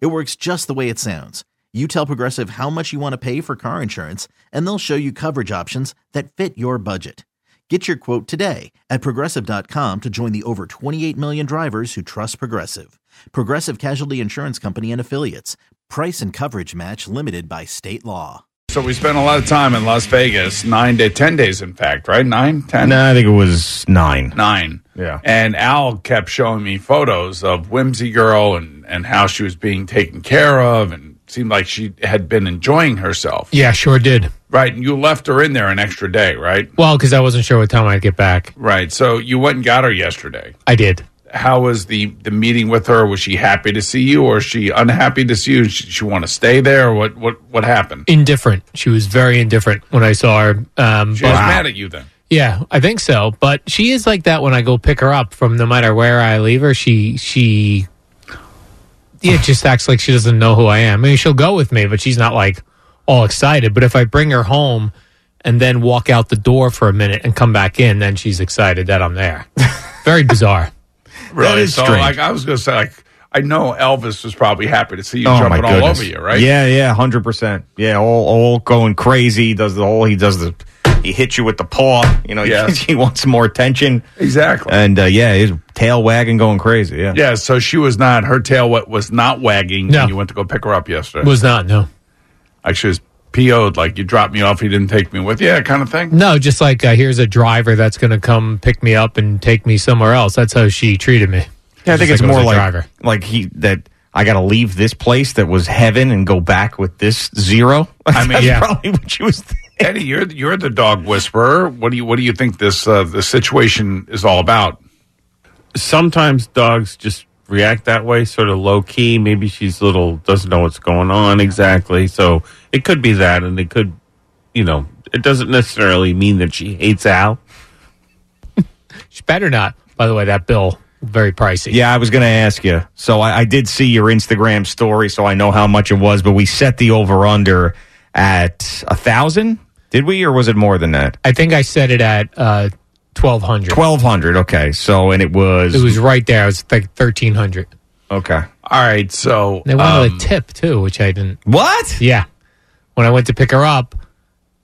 It works just the way it sounds. You tell Progressive how much you want to pay for car insurance, and they'll show you coverage options that fit your budget. Get your quote today at progressive.com to join the over 28 million drivers who trust Progressive. Progressive Casualty Insurance Company and Affiliates. Price and coverage match limited by state law. So we spent a lot of time in Las Vegas, nine to ten days, in fact, right? Nine, ten, No, I think it was nine. nine. Yeah. And Al kept showing me photos of Whimsy Girl and and how she was being taken care of, and seemed like she had been enjoying herself. Yeah, sure did. Right. And you left her in there an extra day, right? Well, because I wasn't sure what time I'd get back. Right. So you went and got her yesterday. I did. How was the the meeting with her? Was she happy to see you, or is she unhappy to see you? She, she want to stay there, or what? What what happened? Indifferent. She was very indifferent when I saw her. Um, She was mad at you then. Yeah, I think so. But she is like that when I go pick her up from no matter where I leave her. She she yeah, just acts like she doesn't know who I am. I mean, she'll go with me, but she's not like all excited. But if I bring her home and then walk out the door for a minute and come back in, then she's excited that I'm there. Very bizarre. Really? is so, strange. like, I was going to say, like, I know Elvis was probably happy to see you Oh my jumping all over you, right? Yeah, yeah, hundred percent. Yeah, all all going crazy. Does the whole. He does the. He hits you with the paw. You know, Yeah. he, wants more attention. exactly. And uh, yeah, his tail wagging, going crazy. Yeah. yeah, so she was not, her tail was not wagging No. when you went to go pick her up yesterday. Was not no. like, she was PO'd, like, you dropped me off, you didn't take me with you, kind of thing. No, just like uh, here's a driver that's going to come pick me up and take me somewhere else. That's how she treated me. Yeah, I think Just it's like more a like driver. like he that I got to leave this place that was heaven and go back with this zero. I mean, That's yeah. probably what she was. Thinking. Eddie, you're, you're the dog whisperer. What do you, what do you think this, uh, the situation is all about? sometimes dogs just react that way, sort of low key. Maybe she's a little doesn't know what's going on exactly. So it could be that, and it could, you know, it doesn't necessarily mean that she hates Al. She better not. By the way, that bill very pricey. Yeah, I was going to ask you. So I, I did see your Instagram story, so I know how much it was. But we set the over under at a thousand. Did we, or was it more than that? I think I set it at uh, twelve hundred. Twelve hundred. Okay, so and it was, It was right there. It was like thirteen hundred. okay. All right, so. They wanted um, a tip too, which I didn't. What? Yeah, when I went to pick her up,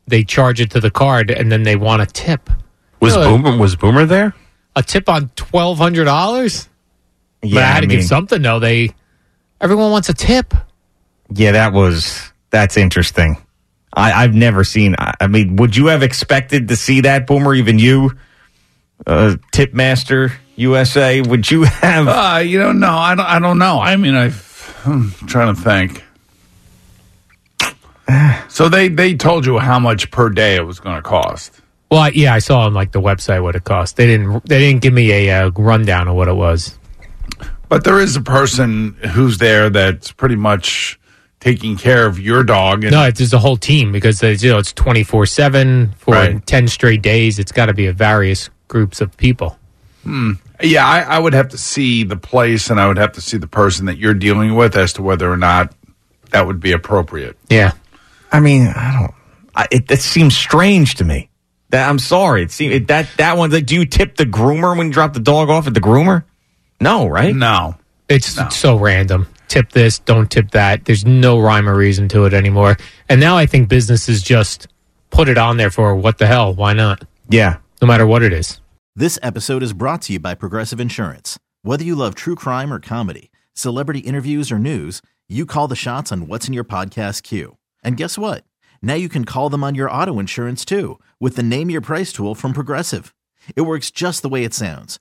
they charge it to the card, and then they want a tip. Was Good. Boomer was Boomer there? A tip on twelve hundred dollars. Yeah, but I had to mean, give something though. They everyone wants a tip. Yeah, that was that's interesting. I, I've never seen. I, I mean, would you have expected to see that, Boomer? Even you, uh, Tipmaster USA, would you have? Uh, you don't know. I don't. I don't know. I mean, I've, I'm trying to think. So they they told you how much per day it was going to cost. Well, I, yeah, I saw on like the website what it cost. They didn't. They didn't give me a uh, rundown of what it was. But there is a person who's there that's pretty much taking care of your dog. And No, it's just a whole team because it's, you know it's twenty four seven for Right. ten straight days. It's got to be a various groups of people. Hmm. yeah, I, I would have to see the place, and I would have to see the person that you're dealing with as to whether or not that would be appropriate. Yeah, I mean, I don't. I, it, that seems strange to me. That I'm sorry. It seems it, that that one. Like, do you tip the groomer when you drop the dog off at the groomer? No, right? No, it's so random. Tip this, don't tip that. There's no rhyme or reason to it anymore. And now I think businesses just put it on there for what the hell? Why not? Yeah. No matter what it is. This episode is brought to you by Progressive Insurance. Whether you love true crime or comedy, celebrity interviews or news, you call the shots on what's in your podcast queue. And guess what? Now you can call them on your auto insurance too with the Name Your Price tool from Progressive. It works just the way it sounds.